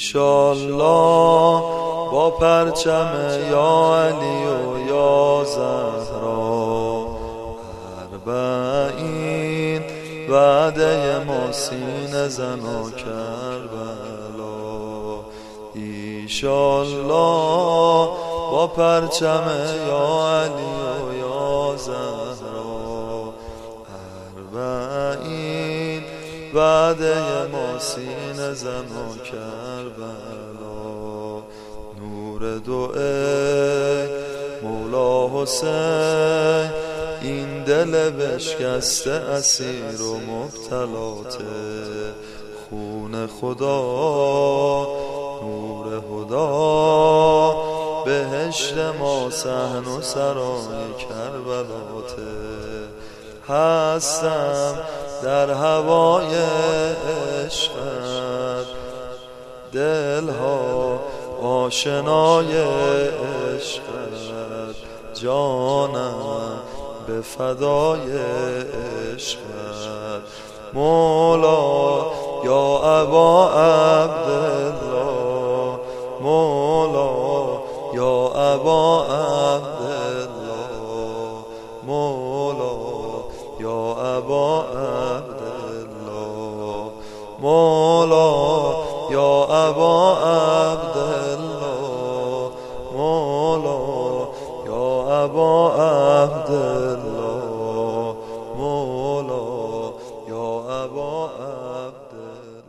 ایشالله با پرچم یا علی و یا زهرا. اربعین وعده ما سین زن و کربلا. ایشالله با پرچم یا علی و یا زهرا. اربعین وعده ما سین و کربلا. نور دو مولا حسین. این دل بشکسته اسیر و مبتلات خون خدا نور هدا بهشت ما سهن و سرای کربلات هستم در هوای عشقت دلها آشنای عشقت جانم به فدای عشقت. مولا یا ابا عبدالله مولا یا ابا عبدالله مولا ابا عبد الله مولا يا ابا عبد الله مولا يا ابا عبد الله مولا يا ابا عبد الله